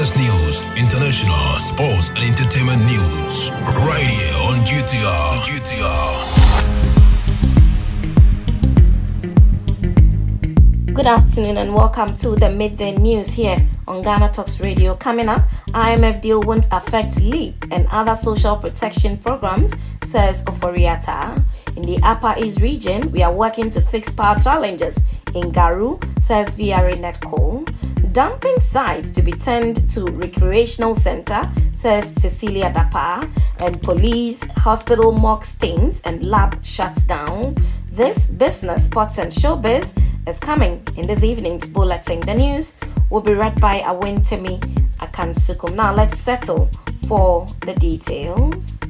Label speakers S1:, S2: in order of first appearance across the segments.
S1: business news, international, sports, and entertainment news. Right here on GTR. GTR.
S2: Good afternoon and welcome to the midday news here on Ghana Talks Radio. Coming up, IMF deal won't affect LEAP and other social protection programs, says Ofori-Atta. In the Upper East region, we are working to fix power challenges in Garu, says VRA NEDCo. Dumping sites to be turned to recreational center, says Cecilia Dapaah, and police, hospital mock stings and lab shuts down. This business, sports and showbiz is coming in this evening's bulletin. The news will be read by Awentemi Akansukum. Now let's settle for the details.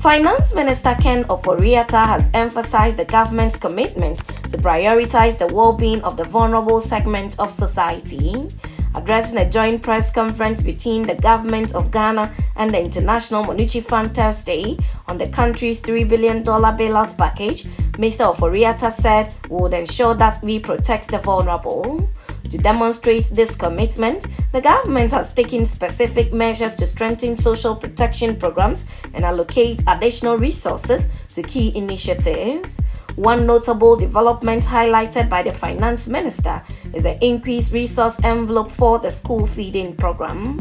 S2: Finance Minister Ken Ofori-Atta has emphasized the government's commitment to prioritize the well-being of the vulnerable segment of society. Addressing a joint press conference between the government of Ghana and the International Monetary Fund Thursday on the country's $3 billion bailout package, Mr. Ofori-Atta said we would ensure that we protect the vulnerable. To demonstrate this commitment, the government has taken specific measures to strengthen social protection programs and allocate additional resources to key initiatives. One notable development highlighted by the finance minister is the increased resource envelope for the school feeding program.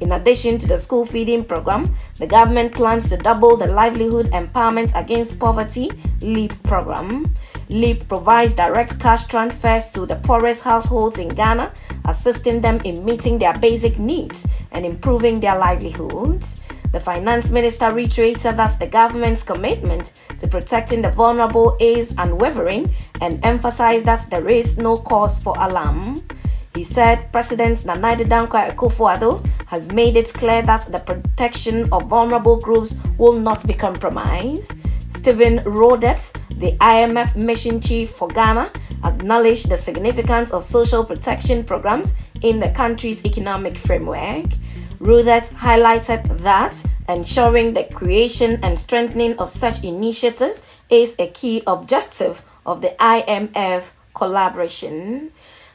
S2: In addition to the school feeding program, the government plans to double the Livelihood Empowerment Against Poverty LEAP program. LEAP provides direct cash transfers to the poorest households in Ghana, assisting them in meeting their basic needs and improving their livelihoods. The finance minister reiterated that the government's commitment to protecting the vulnerable is unwavering and emphasized that there is no cause for alarm. He said President Nana Addo Dankwa Akufo-Addo has made it clear that the protection of vulnerable groups will not be compromised. Stephen Roudet, the IMF mission chief for Ghana, acknowledged the significance of social protection programs in the country's economic framework. Roudet highlighted that ensuring the creation and strengthening of such initiatives is a key objective of the IMF collaboration.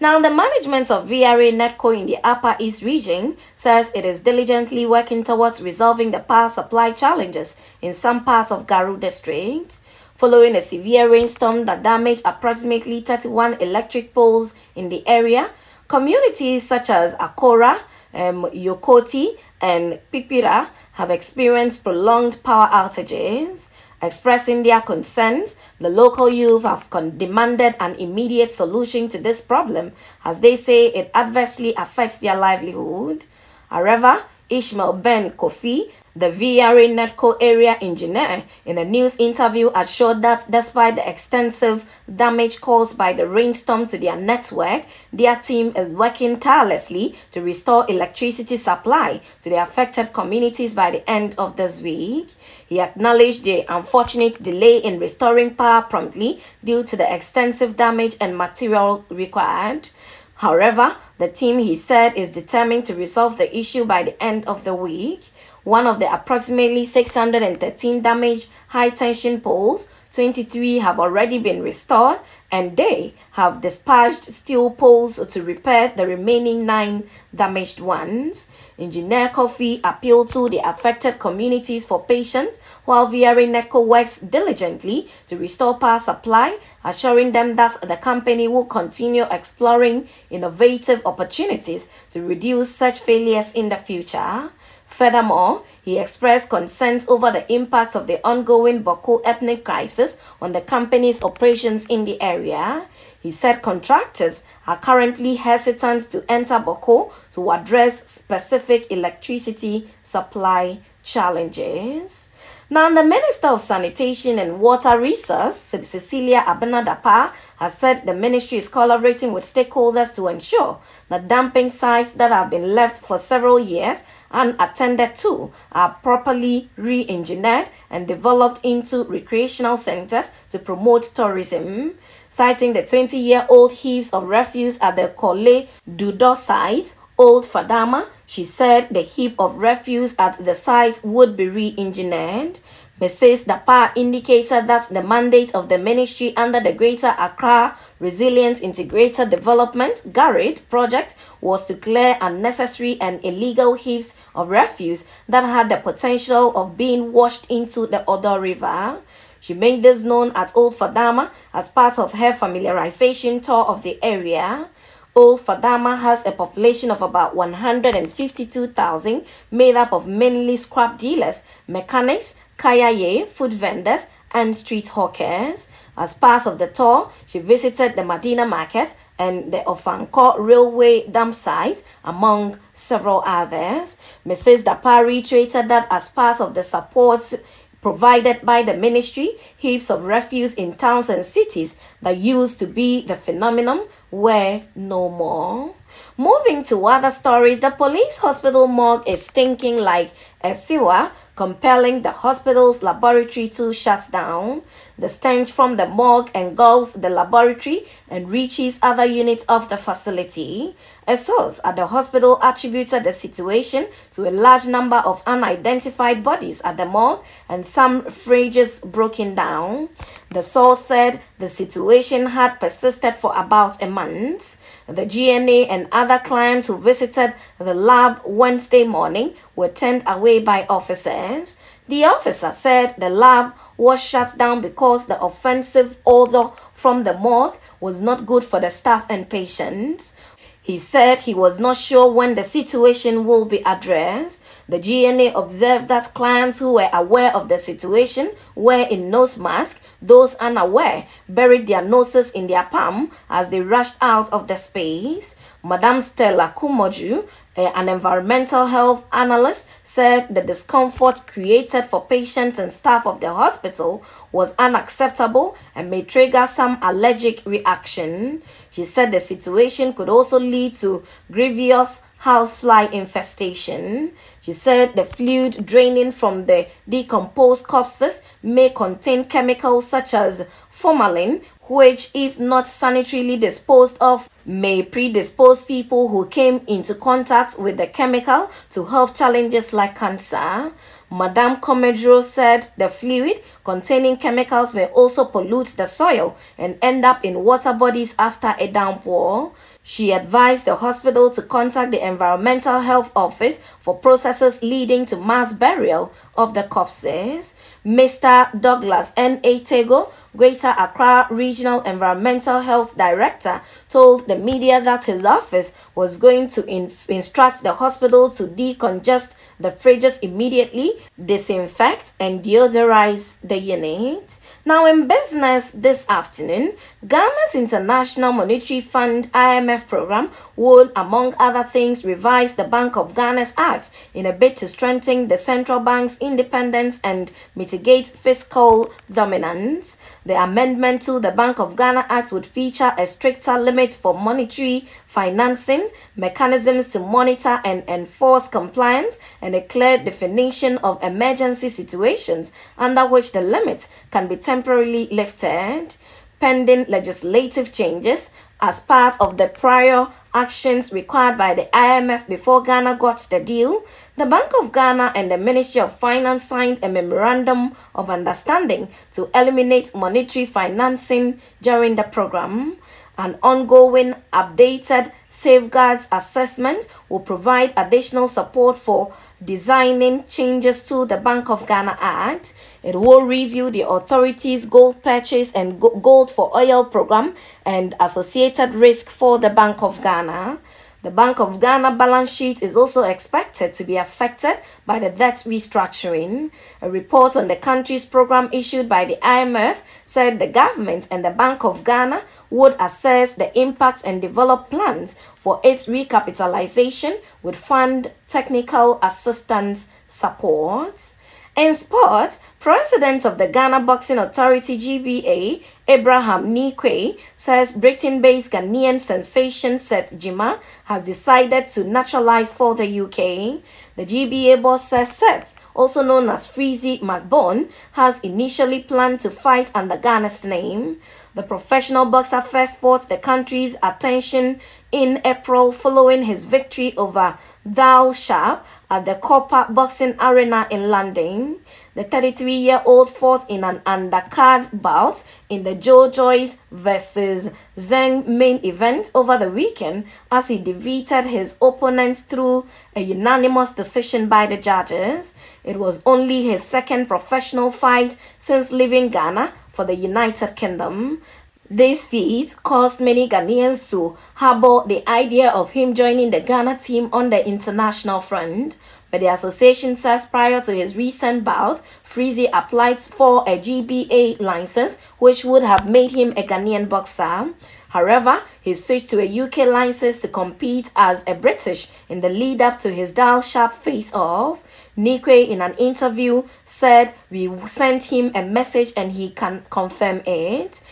S2: Now, the management of VRA NEDCo in the Upper East region says it is diligently working towards resolving the power supply challenges in some parts of Garu district. Following a severe rainstorm that damaged approximately 31 electric poles in the area, communities such as Akora, um, Yokoti, and Pipira have experienced prolonged power outages. Expressing their concerns, the local youth have con- demanded an immediate solution to this problem as they say it adversely affects their livelihood. However, Ishmael Ben Kofi, the VRA NEDCo area engineer, in a news interview assured that despite the extensive damage caused by the rainstorm to their network, their team is working tirelessly to restore electricity supply to the affected communities by the end of this week. He acknowledged the unfortunate delay in restoring power promptly due to the extensive damage and material required. However, the team, he said, is determined to resolve the issue by the end of the week. One of the approximately 613 damaged high tension poles, 23 have already been restored, and they have dispatched steel poles to repair the remaining nine damaged ones. Engineer Kofi appealed to the affected communities for patience while VRA NEDCo works diligently to restore power supply, assuring them that the company will continue exploring innovative opportunities to reduce such failures in the future. Furthermore, he expressed concerns over the impact of the ongoing Bawku ethnic crisis on the company's operations in the area. He said contractors are currently hesitant to enter Bawku to address specific electricity supply challenges. Now, the Minister of Sanitation and Water Resources, Cecilia Abena Dapaah, has said the ministry is collaborating with stakeholders to ensure that dumping sites that have been left for several years unattended to are properly re engineered and developed into recreational centers to promote tourism citing the 20 year old heaps of refuse at the Korle Dudo site, Old Fadama. She said the heap of refuse at the site would be re engineered. Mrs. Dapaah indicated that the mandate of the ministry under the Greater Accra Resilient Integrated Development GARID project was to clear unnecessary and illegal heaps of refuse that had the potential of being washed into the Odaw River. She made this known at Old Fadama as part of her familiarization tour of the area. Old Fadama has a population of about 152,000, made up of mainly scrap dealers, mechanics, kayaye, food vendors, and street hawkers. As part of the tour, she visited the Medina market and the Ofanko railway dump site, among several others. Mrs. Dapaah reiterated that as part of the support provided by the ministry, heaps of refuse in towns and cities that used to be the phenomenon were no more. Moving to other stories, the police hospital morgue is stinking like a sewer, compelling the hospital's laboratory to shut down. The stench from the morgue engulfs the laboratory and reaches other units of the facility. A source at the hospital attributed the situation to a large number of unidentified bodies at the morgue and some fridges broken down. The source said the situation had persisted for about a month. The GNA and other clients who visited the lab Wednesday morning were turned away by officers. The officer said the lab was shut down because the offensive odor from the morgue was not good for the staff and patients. He said he was not sure when the situation will be addressed. The GNA observed that clients who were aware of the situation were in nose masks. Those unaware buried their noses in their palm as they rushed out of the space. Madame Stella Kumoju, an environmental health analyst, said the discomfort created for patients and staff of the hospital was unacceptable and may trigger some allergic reaction. He said the situation could also lead to grievous housefly infestation. She said the fluid draining from the decomposed corpses may contain chemicals such as formalin, which, if not sanitarily disposed of, may predispose people who came into contact with the chemical to health challenges like cancer. Madame Comedro said the fluid containing chemicals may also pollute the soil and end up in water bodies after a downpour. She advised the hospital to contact the Environmental Health Office for processes leading to mass burial of the corpses. Mr. Douglas N. A. Tego, Greater Accra Regional Environmental Health Director, told the media that his office was going to in- instruct the hospital to decongest the fridges immediately, disinfect and deodorize the unit. Now, in business this afternoon, Ghana's International Monetary Fund IMF program would, among other things, revise the Bank of Ghana's Act in a bid to strengthen the central bank's independence and mitigate fiscal dominance. The amendment to the Bank of Ghana Act would feature a stricter limit for monetary financing, mechanisms to monitor and enforce compliance, and a clear definition of emergency situations under which the limit can be temporarily lifted. Pending legislative changes as part of the prior actions required by the IMF before Ghana got the deal, the Bank of Ghana and the Ministry of Finance signed a memorandum of understanding to eliminate monetary financing during the program. An ongoing updated safeguards assessment will provide additional support for designing changes to the Bank of Ghana Act. It will review the authority's gold purchase and gold for oil program and associated risk for the Bank of Ghana. The Bank of Ghana balance sheet is also expected to be affected by the debt restructuring. A report on the country's program issued by the IMF said the government and the Bank of Ghana would assess the impacts and develop plans for its recapitalization with fund technical assistance support. In sports, President of the Ghana Boxing Authority GBA, Abraham Neequaye, says Britain based Ghanaian sensation Seth Gyimah has decided to naturalize for the UK. The GBA boss says Seth, also known as Freezy McBone, has initially planned to fight under Ghana's name. The professional boxer first fought the country's attention in April following his victory over Dal Sharp at the Copper Boxing Arena in London. The 33 year old fought in an undercard bout in the Joe Joyce versus Zhang main event over the weekend as he defeated his opponent through a unanimous decision by the judges. It was only his second professional fight since leaving Ghana for the United Kingdom. This feat caused many Ghanaians to harbor the idea of him joining the Ghana team on the international front. But the association says prior to his recent bout, Freezy applied for a GBA license, which would have made him a Ghanaian boxer. However, he switched to a UK license to compete as a British in the lead up to his Dial Sharp face off. Neequaye, in an interview, said we sent him a message and he can confirm it.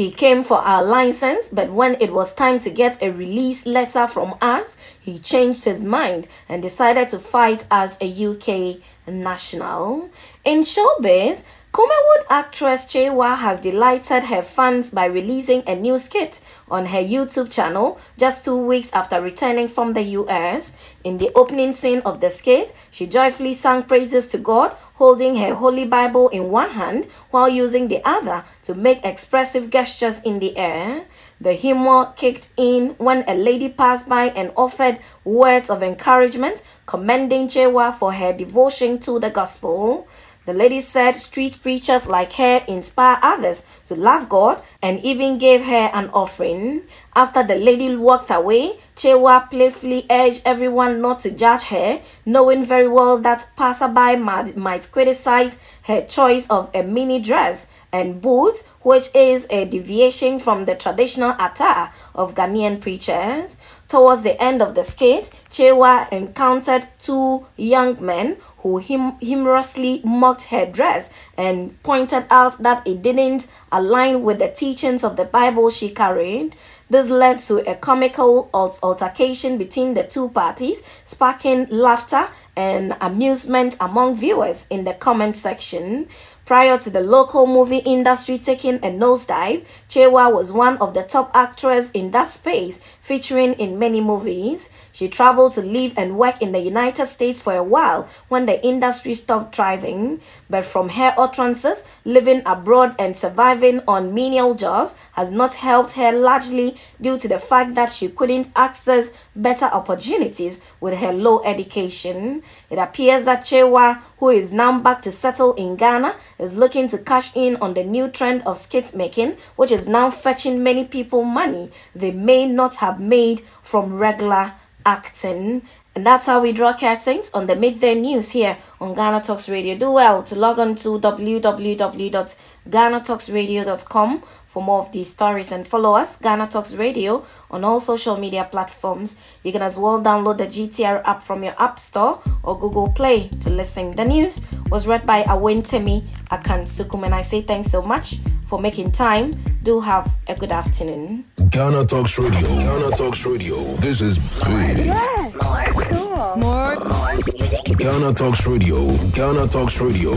S2: He came for our license, but when it was time to get a release letter from us, he changed his mind and decided to fight as a UK national. In showbiz, Kumawood actress Kyewaa has delighted her fans by releasing a new skit on her YouTube channel just two weeks after returning from the US. In the opening scene of the skit, she joyfully sang praises to God, holding her Holy Bible in one hand while using the other to make expressive gestures in the air. The humor kicked in when a lady passed by and offered words of encouragement, commending Kyewaa for her devotion to the gospel. The lady said street preachers like her inspire others to love God and even gave her an offering. After the lady walked away, Kyewaa playfully urged everyone not to judge her, knowing very well that passerby might, might criticize her choice of a mini dress and boots, which is a deviation from the traditional attire of Ghanaian preachers. Towards the end of the skit, Kyewaa encountered two young men who hum- humorously mocked her dress and pointed out that it didn't align with the teachings of the Bible she carried. This led to a comical altercation between the two parties, sparking laughter and amusement among viewers in the comment section. Prior to the local movie industry taking a nosedive, Kyewaa was one of the top actresses in that space, featuring in many movies. She traveled to live and work in the United States for a while when the industry stopped thriving. But from her utterances, living abroad and surviving on menial jobs has not helped her largely due to the fact that she couldn't access better opportunities with her low education. It appears that Kyewaa, who is now back to settle in Ghana, is looking to cash in on the new trend of skit making, which is now fetching many people money they may not have made from regular acting. And that's how we draw curtains on the midday news here on Ghana Talks Radio. Do well to log on to www.ghanatalksradio.com for more of these stories and follow us, Ghana Talks Radio, on all social media platforms. You can as well download the GTR app from your App Store or Google Play to listen. The news was read by Awen Temi Akan Sukum, and I say thanks so much for making time. Do have a good afternoon.
S1: Ghana Talks Radio. Ghana Talks Radio. This is big.
S3: Yes. More cool. More, more
S1: music. Ghana Talks Radio. Ghana Talks Radio.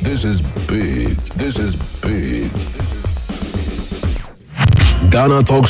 S1: This is big. This is big. Ghana Talks